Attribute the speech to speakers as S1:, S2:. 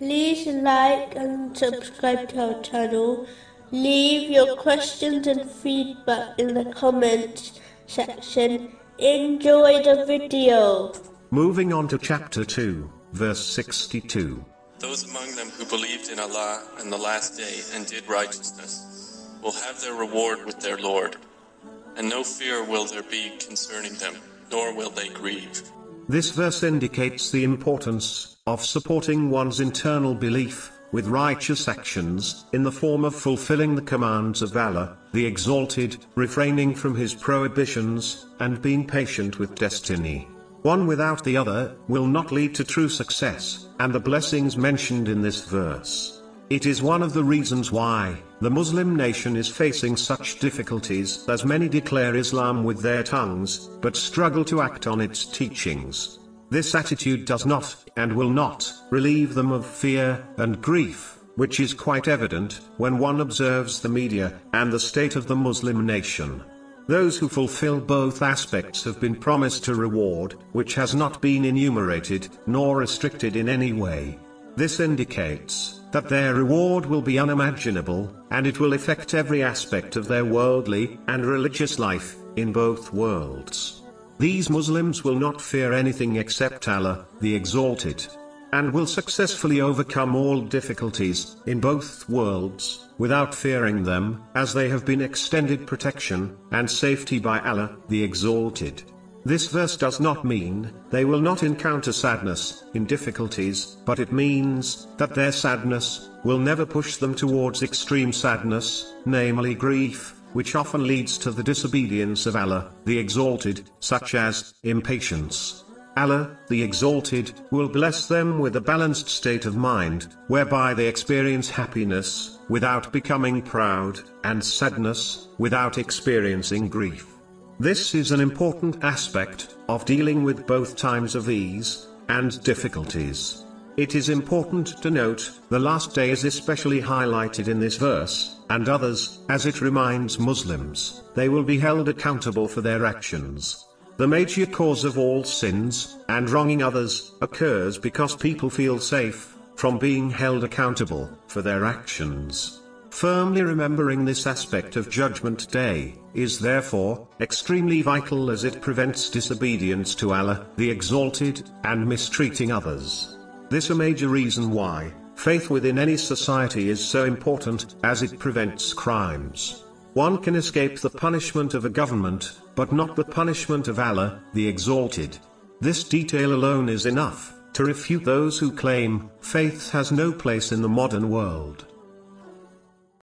S1: like and subscribe to our channel. Leave your questions and feedback in the comments section. Enjoy the video.
S2: Moving on to chapter 2, verse 62.
S3: Those among them who believed in Allah and the last day and did righteousness will have their reward with their Lord, and no fear will there be concerning them, nor will they grieve.
S2: This verse indicates the importance of supporting one's internal belief with righteous actions in the form of fulfilling the commands of Allah, the Exalted, refraining from His prohibitions, and being patient with destiny. One without the other will not lead to true success, and the blessings mentioned in this verse. It is one of the reasons why the Muslim nation is facing such difficulties as many declare Islam with their tongues, but struggle to act on its teachings. This attitude does not, and will not, relieve them of fear and grief, which is quite evident when one observes the media and the state of the Muslim nation. Those who fulfill both aspects have been promised a reward, which has not been enumerated, nor restricted in any way. This indicates that their reward will be unimaginable, and it will affect every aspect of their worldly and religious life, in both worlds. These Muslims will not fear anything except Allah, the Exalted, and will successfully overcome all difficulties, in both worlds, without fearing them, as they have been extended protection, and safety by Allah, the Exalted. This verse does not mean, they will not encounter sadness, in difficulties, but it means, that their sadness, will never push them towards extreme sadness, namely grief, which often leads to the disobedience of Allah, the Exalted, such as, impatience. Allah, the Exalted, will bless them with a balanced state of mind, whereby they experience happiness, without becoming proud, and sadness, without experiencing grief. This is an important aspect of dealing with both times of ease and difficulties. It is important to note, the last day is especially highlighted in this verse, and others, as it reminds Muslims, they will be held accountable for their actions. The major cause of all sins, and wronging others, occurs because people feel safe, from being held accountable, for their actions. Firmly remembering this aspect of Judgment Day, is therefore, extremely vital as it prevents disobedience to Allah, the Exalted, and mistreating others. This is a major reason why, faith within any society is so important, as it prevents crimes. One can escape the punishment of a government, but not the punishment of Allah, the Exalted. This detail alone is enough, to refute those who claim, faith has no place in the modern world.